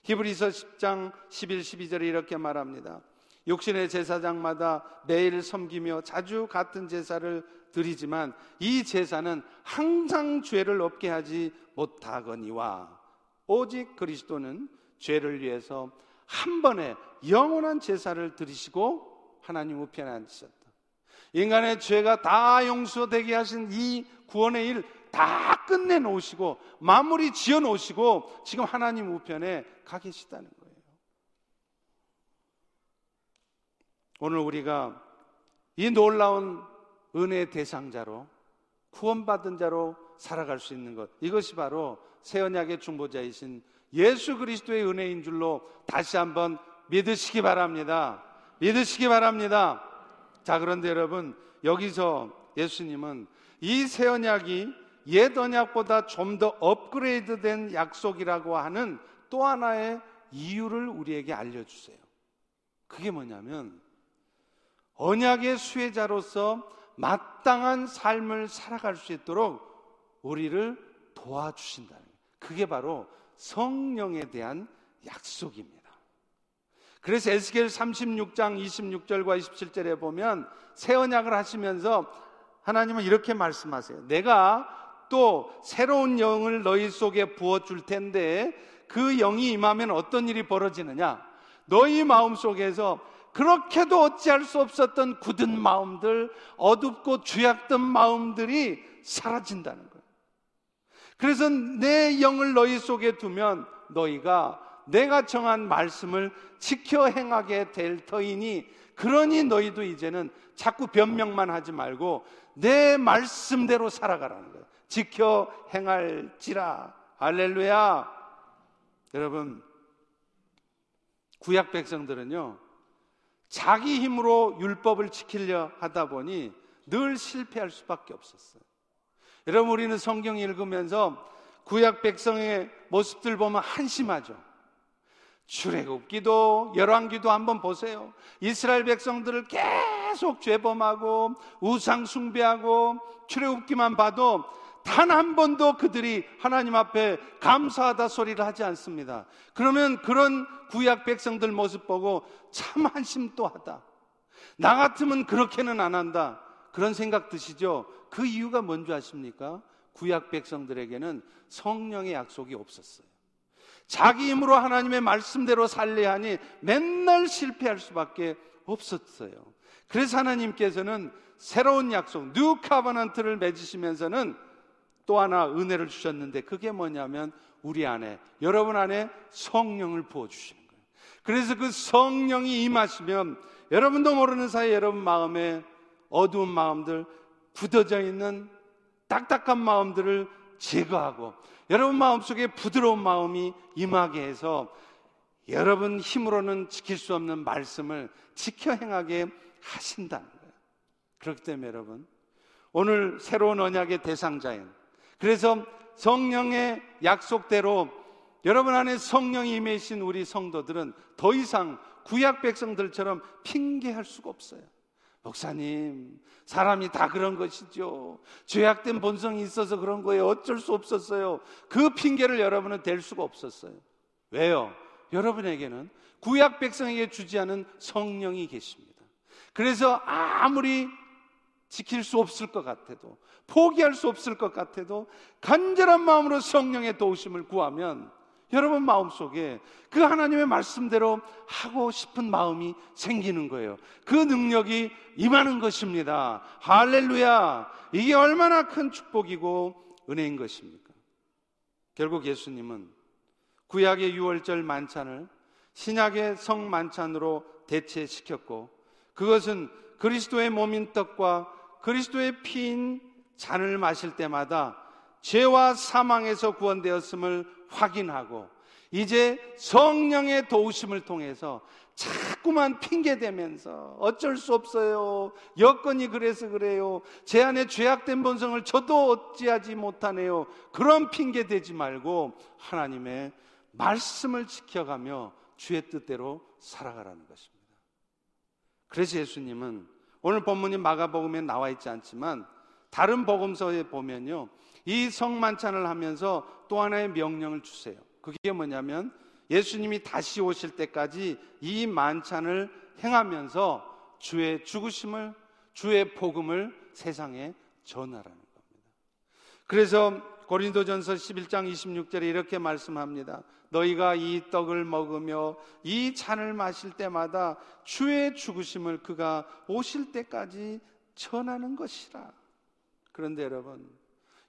히브리서 10장 11, 12절에 이렇게 말합니다. 육신의 제사장마다 매일 섬기며 자주 같은 제사를 드리지만 이 제사는 항상 죄를 없게 하지 못하거니와 오직 그리스도는 죄를 위해서 한 번에 영원한 제사를 드리시고 하나님 우편에 앉으셨다. 인간의 죄가 다 용서되게 하신 이 구원의 일 다 끝내 놓으시고 마무리 지어 놓으시고 지금 하나님 우편에 가 계시다는 거예요. 오늘 우리가 이 놀라운 은혜의 대상자로 구원받은 자로 살아갈 수 있는 것. 이것이 바로 새 언약의 중보자이신 예수 그리스도의 은혜인 줄로 다시 한번 믿으시기 바랍니다. 믿으시기 바랍니다. 자, 그런데 여러분, 여기서 예수님은 이 새 언약이 옛 언약보다 좀 더 업그레이드 된 약속이라고 하는 또 하나의 이유를 우리에게 알려주세요. 그게 뭐냐면, 언약의 수혜자로서 마땅한 삶을 살아갈 수 있도록 우리를 도와주신다는 거예요. 그게 바로 성령에 대한 약속입니다. 그래서 에스겔 36장 26절과 27절에 보면 새 언약을 하시면서 하나님은 이렇게 말씀하세요. 내가 또 새로운 영을 너희 속에 부어 줄 텐데 그 영이 임하면 어떤 일이 벌어지느냐? 너희 마음 속에서 그렇게도 어찌할 수 없었던 굳은 마음들, 어둡고 죄악된 마음들이 사라진다는 거예요. 그래서 내 영을 너희 속에 두면 너희가 내가 정한 말씀을 지켜 행하게 될 터이니 그러니 너희도 이제는 자꾸 변명만 하지 말고 내 말씀대로 살아가라는 거예요. 지켜 행할지라. 할렐루야. 여러분, 구약 백성들은요, 자기 힘으로 율법을 지키려 하다 보니 늘 실패할 수밖에 없었어요. 여러분, 우리는 성경 읽으면서 구약 백성의 모습들 보면 한심하죠. 출애굽기도 열왕기도 한번 보세요. 이스라엘 백성들을 계속 죄범하고 우상 숭배하고 출애굽기만 봐도 단 한 번도 그들이 하나님 앞에 감사하다 소리를 하지 않습니다. 그러면 그런 구약 백성들 모습 보고 참 한심도 하다. 나 같으면 그렇게는 안 한다. 그런 생각 드시죠? 그 이유가 뭔지 아십니까? 구약 백성들에게는 성령의 약속이 없었어요. 자기 힘으로 하나님의 말씀대로 살려 하니 맨날 실패할 수밖에 없었어요. 그래서 하나님께서는 새로운 약속, New Covenant를 맺으시면서는 또 하나 은혜를 주셨는데 그게 뭐냐면 우리 안에 여러분 안에 성령을 부어 주시는 거예요. 그래서 그 성령이 임하시면 여러분도 모르는 사이에 여러분 마음에 어두운 마음들 굳어져 있는 딱딱한 마음들을 제거하고 여러분 마음속에 부드러운 마음이 임하게 해서 여러분 힘으로는 지킬 수 없는 말씀을 지켜 행하게 하신다는 거예요. 그렇기 때문에 여러분 오늘 새로운 언약의 대상자인 그래서 성령의 약속대로 여러분 안에 성령이 임해신 우리 성도들은 더 이상 구약 백성들처럼 핑계할 수가 없어요. 목사님, 사람이 다 그런 것이죠. 죄악된 본성이 있어서 그런 거예요. 어쩔 수 없었어요. 그 핑계를 여러분은 댈 수가 없었어요. 왜요? 여러분에게는 구약 백성에게 주지 않은 성령이 계십니다. 그래서 아무리 지킬 수 없을 것 같아도 포기할 수 없을 것 같아도 간절한 마음으로 성령의 도우심을 구하면 여러분 마음속에 그 하나님의 말씀대로 하고 싶은 마음이 생기는 거예요. 그 능력이 임하는 것입니다. 할렐루야! 이게 얼마나 큰 축복이고 은혜인 것입니까? 결국 예수님은 구약의 유월절 만찬을 신약의 성 만찬으로 대체시켰고 그것은 그리스도의 몸인 떡과 그리스도의 피인 잔을 마실 때마다 죄와 사망에서 구원되었음을 확인하고 이제 성령의 도우심을 통해서 자꾸만 핑계대면서 어쩔 수 없어요. 여건이 그래서 그래요. 제 안에 죄악된 본성을 저도 어찌하지 못하네요. 그런 핑계대지 말고 하나님의 말씀을 지켜가며 주의 뜻대로 살아가라는 것입니다. 그래서 예수님은 오늘 본문이 마가복음에 나와 있지 않지만 다른 복음서에 보면요. 이 성만찬을 하면서 또 하나의 명령을 주세요. 그게 뭐냐면 예수님이 다시 오실 때까지 이 만찬을 행하면서 주의 죽으심을 주의 복음을 세상에 전하라는 겁니다. 그래서 고린도전서 11장 26절에 이렇게 말씀합니다. 너희가 이 떡을 먹으며 이 잔을 마실 때마다 주의 죽으심을 그가 오실 때까지 전하는 것이라. 그런데 여러분,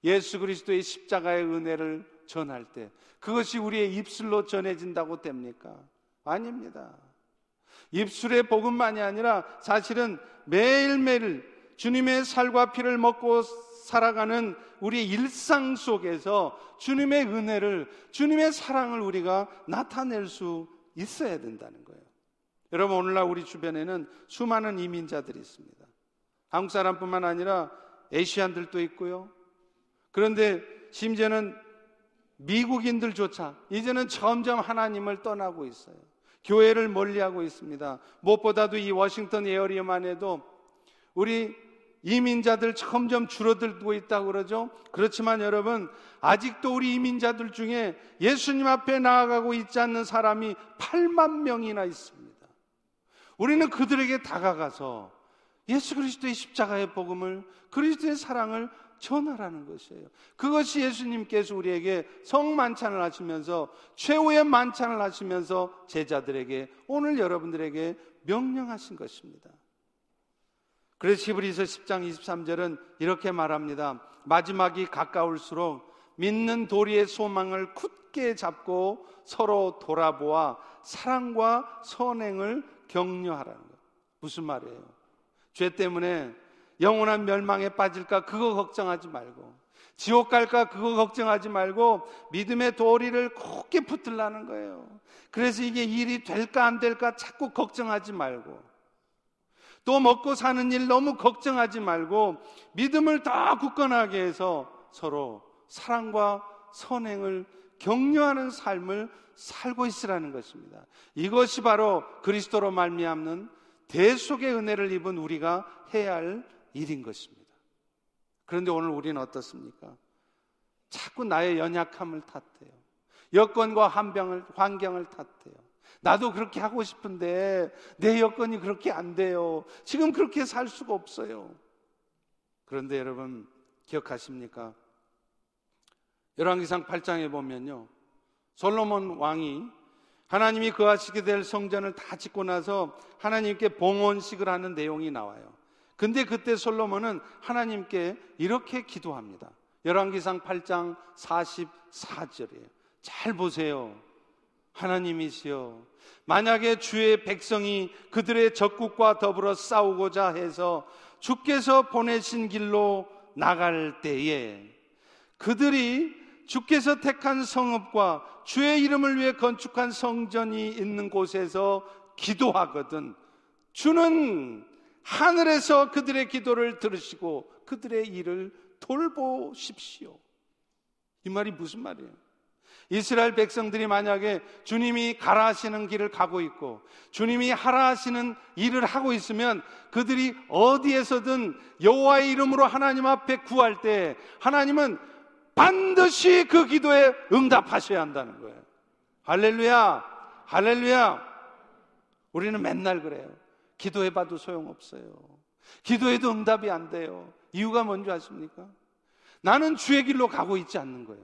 예수 그리스도의 십자가의 은혜를 전할 때 그것이 우리의 입술로 전해진다고 됩니까? 아닙니다. 입술의 복음만이 아니라 사실은 매일매일 주님의 살과 피를 먹고 살아가는 우리의 일상 속에서 주님의 은혜를, 주님의 사랑을 우리가 나타낼 수 있어야 된다는 거예요. 여러분, 오늘날 우리 주변에는 수많은 이민자들이 있습니다. 한국 사람뿐만 아니라 에시안들도 있고요. 그런데 심지어는 미국인들조차 이제는 점점 하나님을 떠나고 있어요. 교회를 멀리하고 있습니다. 무엇보다도 이 워싱턴 에어리어만 해도 우리 이민자들 점점 줄어들고 있다고 그러죠. 그렇지만 여러분, 아직도 우리 이민자들 중에 예수님 앞에 나아가고 있지 않는 사람이 8만 명이나 있습니다. 우리는 그들에게 다가가서 예수 그리스도의 십자가의 복음을 그리스도의 사랑을 전하라는 것이에요. 그것이 예수님께서 우리에게 성만찬을 하시면서 최후의 만찬을 하시면서 제자들에게 오늘 여러분들에게 명령하신 것입니다. 그래서 히브리서 10장 23절은 이렇게 말합니다. 마지막이 가까울수록 믿는 도리의 소망을 굳게 잡고 서로 돌아보아 사랑과 선행을 격려하라는 것. 무슨 말이에요? 죄 때문에 영원한 멸망에 빠질까 그거 걱정하지 말고 지옥 갈까 그거 걱정하지 말고 믿음의 도리를 굳게 붙들라는 거예요. 그래서 이게 일이 될까 안 될까 자꾸 걱정하지 말고 또 먹고 사는 일 너무 걱정하지 말고 믿음을 더 굳건하게 해서 서로 사랑과 선행을 격려하는 삶을 살고 있으라는 것입니다. 이것이 바로 그리스도로 말미암는 대속의 은혜를 입은 우리가 해야 할 일인 것입니다. 그런데 오늘 우리는 어떻습니까? 자꾸 나의 연약함을 탓해요. 여건과 환경을, 탓해요. 나도 그렇게 하고 싶은데 내 여건이 그렇게 안 돼요. 지금 그렇게 살 수가 없어요. 그런데 여러분 기억하십니까? 열왕기상 8장에 보면요. 솔로몬 왕이 하나님이 거하시게 될 성전을 다 짓고 나서 하나님께 봉헌식을 하는 내용이 나와요. 근데 그때 솔로몬은 하나님께 이렇게 기도합니다. 열왕기상 8장 44절이에요. 잘 보세요. 하나님이시여. 만약에 주의 백성이 그들의 적국과 더불어 싸우고자 해서 주께서 보내신 길로 나갈 때에 그들이 주께서 택한 성읍과 주의 이름을 위해 건축한 성전이 있는 곳에서 기도하거든 주는 하늘에서 그들의 기도를 들으시고 그들의 일을 돌보십시오. 이 말이 무슨 말이에요? 이스라엘 백성들이 만약에 주님이 가라 하시는 길을 가고 있고 주님이 하라 하시는 일을 하고 있으면 그들이 어디에서든 여호와의 이름으로 하나님 앞에 구할 때 하나님은 반드시 그 기도에 응답하셔야 한다는 거예요. 할렐루야. 할렐루야. 우리는 맨날 그래요. 기도해 봐도 소용없어요. 기도해도 응답이 안 돼요. 이유가 뭔지 아십니까? 나는 주의 길로 가고 있지 않는 거예요.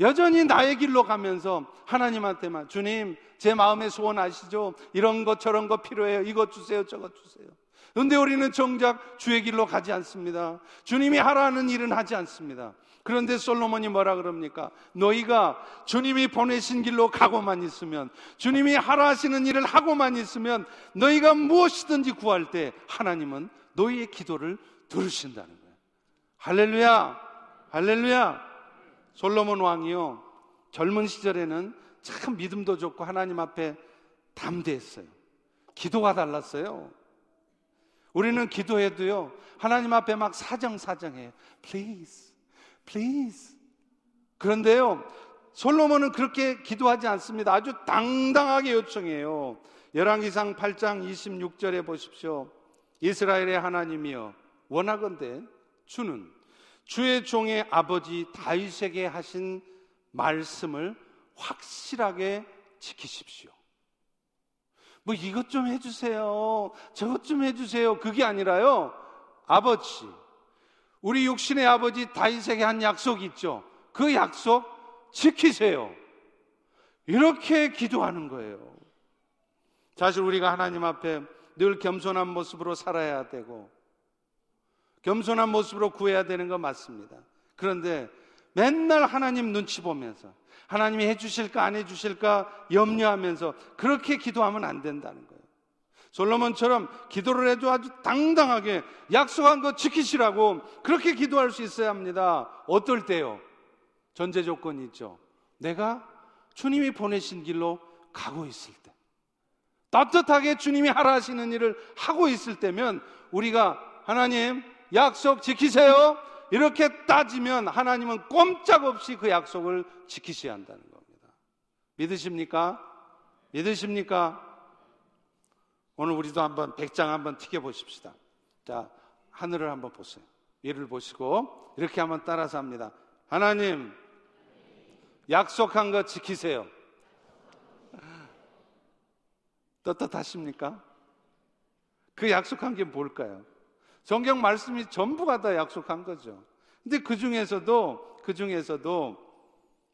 여전히 나의 길로 가면서 하나님한테만 주님 제 마음의 소원 아시죠? 이런 것 저런 것 필요해요. 이것 주세요. 저것 주세요. 그런데 우리는 정작 주의 길로 가지 않습니다. 주님이 하라는 일은 하지 않습니다. 그런데 솔로몬이 뭐라 그럽니까? 너희가 주님이 보내신 길로 가고만 있으면, 주님이 하라 하시는 일을 하고만 있으면, 너희가 무엇이든지 구할 때 하나님은 너희의 기도를 들으신다는 거예요. 할렐루야! 할렐루야! 솔로몬 왕이요. 젊은 시절에는 참 믿음도 좋고 하나님 앞에 담대했어요. 기도가 달랐어요. 우리는 기도해도요, 하나님 앞에 막 사정사정해요. Please, please. 그런데요, 솔로몬은 그렇게 기도하지 않습니다. 아주 당당하게 요청해요. 열왕기상 8장 26절에 보십시오. 이스라엘의 하나님이여 원하건대 주는 주의 종의 아버지 다윗에게 하신 말씀을 확실하게 지키십시오. 뭐 이것 좀 해주세요. 저것 좀 해주세요. 그게 아니라요. 아버지, 우리 육신의 아버지 다윗에게 한 약속이 있죠. 그 약속 지키세요. 이렇게 기도하는 거예요. 사실 우리가 하나님 앞에 늘 겸손한 모습으로 살아야 되고 겸손한 모습으로 구해야 되는 거 맞습니다. 그런데 맨날 하나님 눈치 보면서 하나님이 해주실까 안 해주실까 염려하면서 그렇게 기도하면 안 된다는 거예요. 솔로몬처럼 기도를 해도 아주 당당하게 약속한 거 지키시라고 그렇게 기도할 수 있어야 합니다. 어떨 때요? 전제 조건이 있죠. 내가 주님이 보내신 길로 가고 있을 때. 따뜻하게 주님이 하라 하시는 일을 하고 있을 때면 우리가 하나님 약속 지키세요. 이렇게 따지면 하나님은 꼼짝없이 그 약속을 지키셔야 한다는 겁니다. 믿으십니까? 믿으십니까? 오늘 우리도 한번 백장 한번 튀겨 보십시다. 자, 하늘을 한번 보세요. 위를 보시고 이렇게 한번 따라서 합니다. 하나님, 약속한 거 지키세요. 떳떳하십니까? 그 약속한 게 뭘까요? 성경 말씀이 전부가 다 약속한 거죠. 근데 그 중에서도, 그 중에서도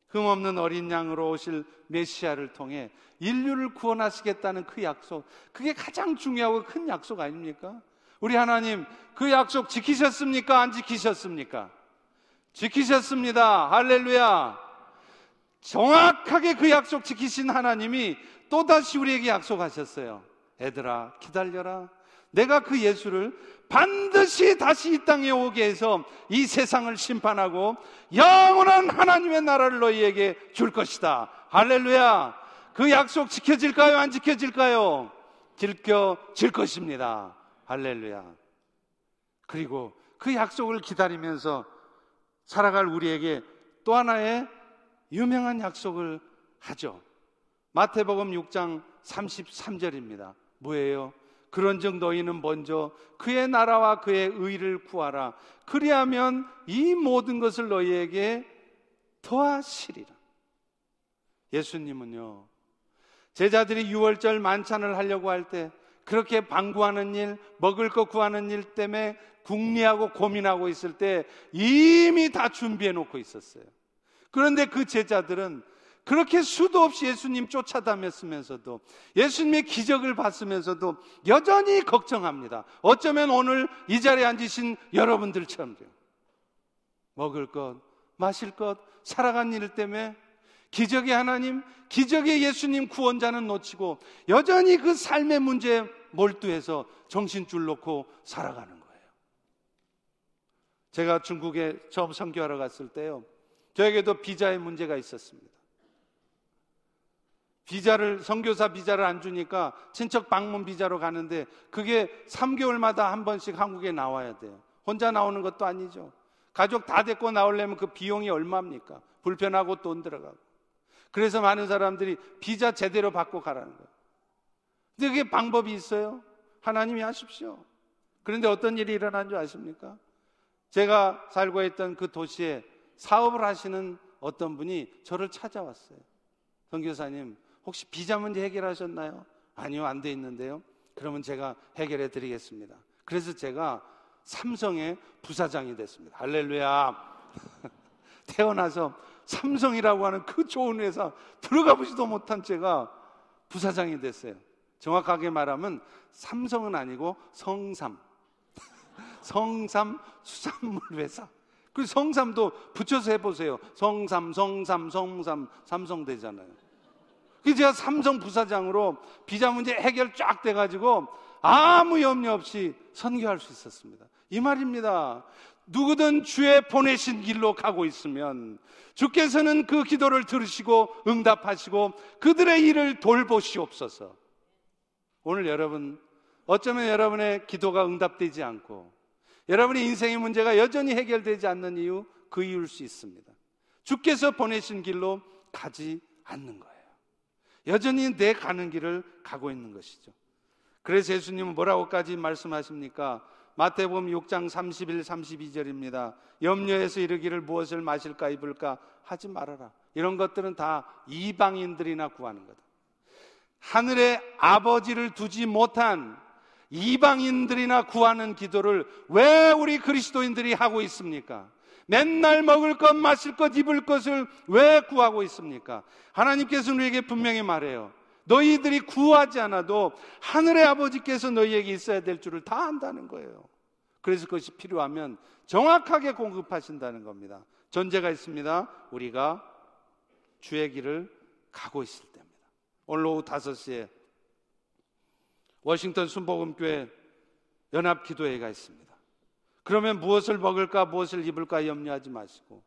흠없는 어린 양으로 오실 메시아를 통해 인류를 구원하시겠다는 그 약속, 그게 가장 중요하고 큰 약속 아닙니까? 우리 하나님, 그 약속 지키셨습니까? 안 지키셨습니까? 지키셨습니다. 할렐루야. 정확하게 그 약속 지키신 하나님이 또다시 우리에게 약속하셨어요. 애들아, 기다려라. 내가 그 예수를 반드시 다시 이 땅에 오게 해서 이 세상을 심판하고 영원한 하나님의 나라를 너희에게 줄 것이다. 할렐루야. 그 약속 지켜질까요? 안 지켜질까요? 지켜질 것입니다. 할렐루야. 그리고 그 약속을 기다리면서 살아갈 우리에게 또 하나의 유명한 약속을 하죠. 마태복음 6장 33절입니다. 뭐예요? 그런즉 너희는 먼저 그의 나라와 그의 의를 구하라. 그리하면 이 모든 것을 너희에게 더하시리라. 예수님은요. 제자들이 유월절 만찬을 하려고 할 때 그렇게 방구하는 일, 먹을 거 구하는 일 때문에 궁리하고 고민하고 있을 때 이미 다 준비해 놓고 있었어요. 그런데 그 제자들은 그렇게 수도 없이 예수님 쫓아다녔으면서도 예수님의 기적을 봤으면서도 여전히 걱정합니다. 어쩌면 오늘 이 자리에 앉으신 여러분들처럼 돼요. 먹을 것, 마실 것, 살아간 일 때문에 기적의 하나님, 기적의 예수님 구원자는 놓치고 여전히 그 삶의 문제에 몰두해서 정신줄 놓고 살아가는 거예요. 제가 중국에 처음 선교하러 갔을 때요. 저에게도 비자의 문제가 있었습니다. 비자를 선교사 비자를 안 주니까 친척 방문 비자로 가는데 그게 3개월마다 한 번씩 한국에 나와야 돼요. 혼자 나오는 것도 아니죠. 가족 다 데리고 나오려면 그 비용이 얼마입니까? 불편하고 돈 들어가고. 그래서 많은 사람들이 비자 제대로 받고 가라는 거예요. 근데 그게 방법이 있어요? 하나님이 하십시오. 그런데 어떤 일이 일어난 줄 아십니까? 제가 살고 있던 그 도시에 사업을 하시는 어떤 분이 저를 찾아왔어요. 선교사님, 혹시 비자 문제 해결하셨나요? 아니요, 안 돼 있는데요. 그러면 제가 해결해 드리겠습니다. 그래서 제가 삼성의 부사장이 됐습니다. 할렐루야. 태어나서 삼성이라고 하는 그 좋은 회사 들어가 보지도 못한 제가 부사장이 됐어요. 정확하게 말하면 삼성은 아니고 성삼. 성삼 수산물 회사. 그 성삼도 붙여서 해보세요. 성삼, 성삼, 성삼, 삼성 되잖아요. 그 제가 삼성 부사장으로 비자 문제 해결 쫙 돼가지고 아무 염려 없이 선교할 수 있었습니다. 이 말입니다. 누구든 주의 보내신 길로 가고 있으면 주께서는 그 기도를 들으시고 응답하시고 그들의 일을 돌보시옵소서. 오늘 여러분, 어쩌면 여러분의 기도가 응답되지 않고 여러분의 인생의 문제가 여전히 해결되지 않는 이유, 그 이유일 수 있습니다. 주께서 보내신 길로 가지 않는 거예요. 여전히 내 가는 길을 가고 있는 것이죠. 그래서 예수님은 뭐라고까지 말씀하십니까? 마태복음 6장 31, 32절입니다. 염려해서 이르기를 무엇을 마실까 입을까 하지 말아라. 이런 것들은 다 이방인들이나 구하는 거다. 하늘의 아버지를 두지 못한 이방인들이나 구하는 기도를 왜 우리 그리스도인들이 하고 있습니까? 맨날 먹을 것, 마실 것, 입을 것을 왜 구하고 있습니까? 하나님께서 우리에게 분명히 말해요. 너희들이 구하지 않아도 하늘의 아버지께서 너희에게 있어야 될 줄을 다 안다는 거예요. 그래서 그것이 필요하면 정확하게 공급하신다는 겁니다. 전제가 있습니다. 우리가 주의 길을 가고 있을 때입니다. 오늘 오후 5시에 워싱턴 순복음교회 연합 기도회가 있습니다. 그러면 무엇을 먹을까, 무엇을 입을까 염려하지 마시고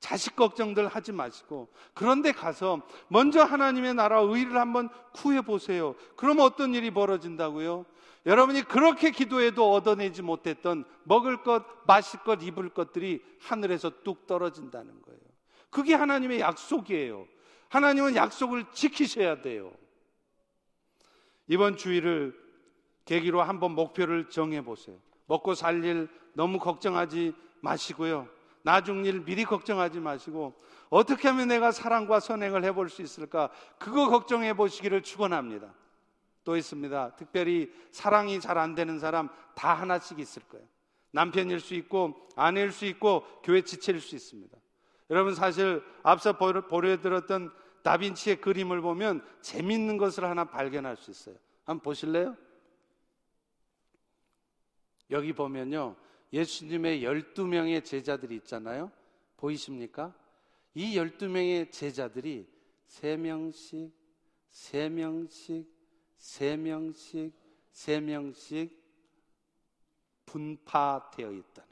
자식 걱정들 하지 마시고 그런데 가서 먼저 하나님의 나라 의를 한번 구해 보세요. 그럼 어떤 일이 벌어진다고요? 여러분이 그렇게 기도해도 얻어내지 못했던 먹을 것, 마실 것, 입을 것들이 하늘에서 뚝 떨어진다는 거예요. 그게 하나님의 약속이에요. 하나님은 약속을 지키셔야 돼요. 이번 주일을 계기로 한번 목표를 정해 보세요. 먹고 살 일 너무 걱정하지 마시고요. 나중 일 미리 걱정하지 마시고 어떻게 하면 내가 사랑과 선행을 해볼 수 있을까? 그거 걱정해 보시기를 축원합니다. 또 있습니다. 특별히 사랑이 잘 안 되는 사람 다 하나씩 있을 거예요. 남편일 수 있고 아내일 수 있고 교회 지체일 수 있습니다. 여러분 사실 앞서 보여드렸던 다빈치의 그림을 보면 재밌는 것을 하나 발견할 수 있어요. 한번 보실래요? 여기 보면요. 예수님의 12명의 제자들이 있잖아요. 보이십니까? 이 12명의 제자들이 3명씩, 3명씩, 3명씩, 3명씩 분파되어 있다는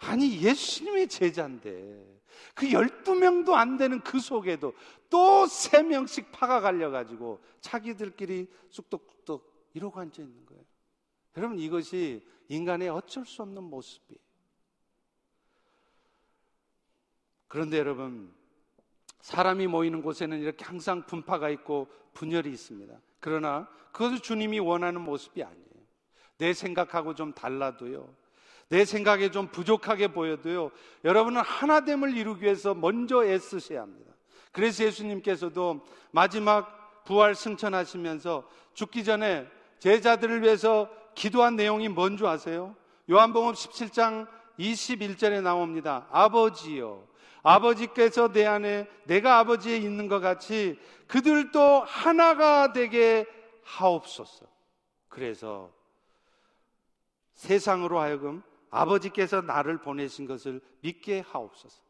아니, 예수님의 제자인데, 그 12명도 안 되는 그 속에도 또 3명씩 파가 갈려가지고 자기들끼리 쑥덕쑥덕 이러고 앉아 있는 거예요. 여러분, 이것이 인간의 어쩔 수 없는 모습이에요. 그런데 여러분, 사람이 모이는 곳에는 이렇게 항상 분파가 있고 분열이 있습니다. 그러나 그것은 주님이 원하는 모습이 아니에요. 내 생각하고 좀 달라도요. 내 생각에 좀 부족하게 보여도요. 여러분은 하나됨을 이루기 위해서 먼저 애쓰셔야 합니다. 그래서 예수님께서도 마지막 부활 승천하시면서 죽기 전에 제자들을 위해서 기도한 내용이 뭔지 아세요? 요한복음 17장 21절에 나옵니다. 아버지요. 아버지께서 내 안에 내가 아버지에 있는 것 같이 그들도 하나가 되게 하옵소서. 그래서 세상으로 하여금 아버지께서 나를 보내신 것을 믿게 하옵소서.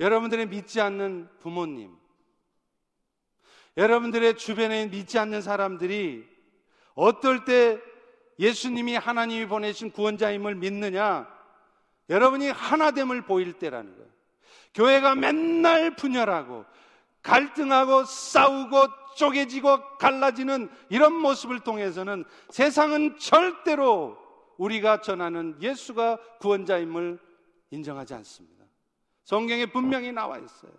여러분들의 믿지 않는 부모님, 여러분들의 주변에 믿지 않는 사람들이 어떨 때 예수님이 하나님이 보내신 구원자임을 믿느냐? 여러분이 하나됨을 보일 때라는 거예요. 교회가 맨날 분열하고 갈등하고 싸우고 쪼개지고 갈라지는 이런 모습을 통해서는 세상은 절대로 우리가 전하는 예수가 구원자임을 인정하지 않습니다. 성경에 분명히 나와 있어요.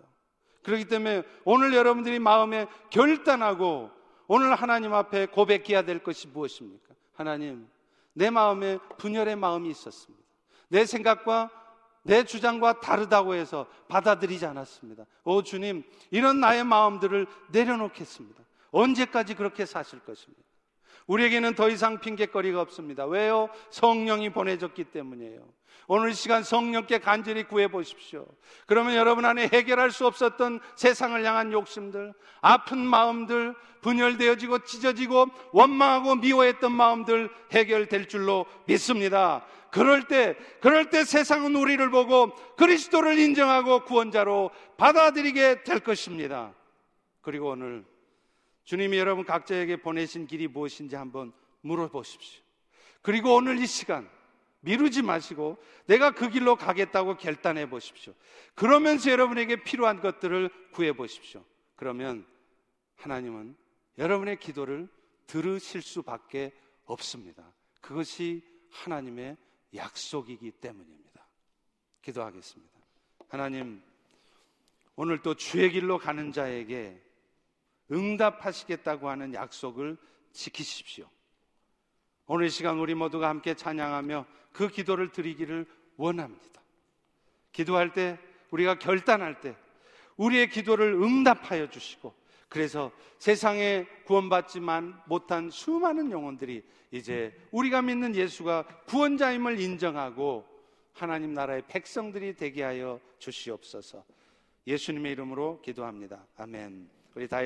그렇기 때문에 오늘 여러분들이 마음에 결단하고 오늘 하나님 앞에 고백해야 될 것이 무엇입니까? 하나님, 내 마음에 분열의 마음이 있었습니다. 내 생각과 내 주장과 다르다고 해서 받아들이지 않았습니다. 오 주님, 이런 나의 마음들을 내려놓겠습니다. 언제까지 그렇게 사실 것입니까? 우리에게는 더 이상 핑계거리가 없습니다. 왜요? 성령이 보내졌기 때문이에요. 오늘 시간 성령께 간절히 구해 보십시오. 그러면 여러분 안에 해결할 수 없었던 세상을 향한 욕심들, 아픈 마음들, 분열되어지고 찢어지고 원망하고 미워했던 마음들 해결될 줄로 믿습니다. 그럴 때, 그럴 때 세상은 우리를 보고 그리스도를 인정하고 구원자로 받아들이게 될 것입니다. 그리고 오늘 주님이 여러분 각자에게 보내신 길이 무엇인지 한번 물어보십시오. 그리고 오늘 이 시간 미루지 마시고 내가 그 길로 가겠다고 결단해 보십시오. 그러면서 여러분에게 필요한 것들을 구해 보십시오. 그러면 하나님은 여러분의 기도를 들으실 수밖에 없습니다. 그것이 하나님의 약속이기 때문입니다. 기도하겠습니다. 하나님, 오늘 또 주의 길로 가는 자에게 응답하시겠다고 하는 약속을 지키십시오. 오늘 시간 우리 모두가 함께 찬양하며 그 기도를 드리기를 원합니다. 기도할 때, 우리가 결단할 때, 우리의 기도를 응답하여 주시고, 그래서 세상에 구원받지만 못한 수많은 영혼들이 이제 우리가 믿는 예수가 구원자임을 인정하고 하나님 나라의 백성들이 되게 하여 주시옵소서. 예수님의 이름으로 기도합니다. 아멘. 우리 다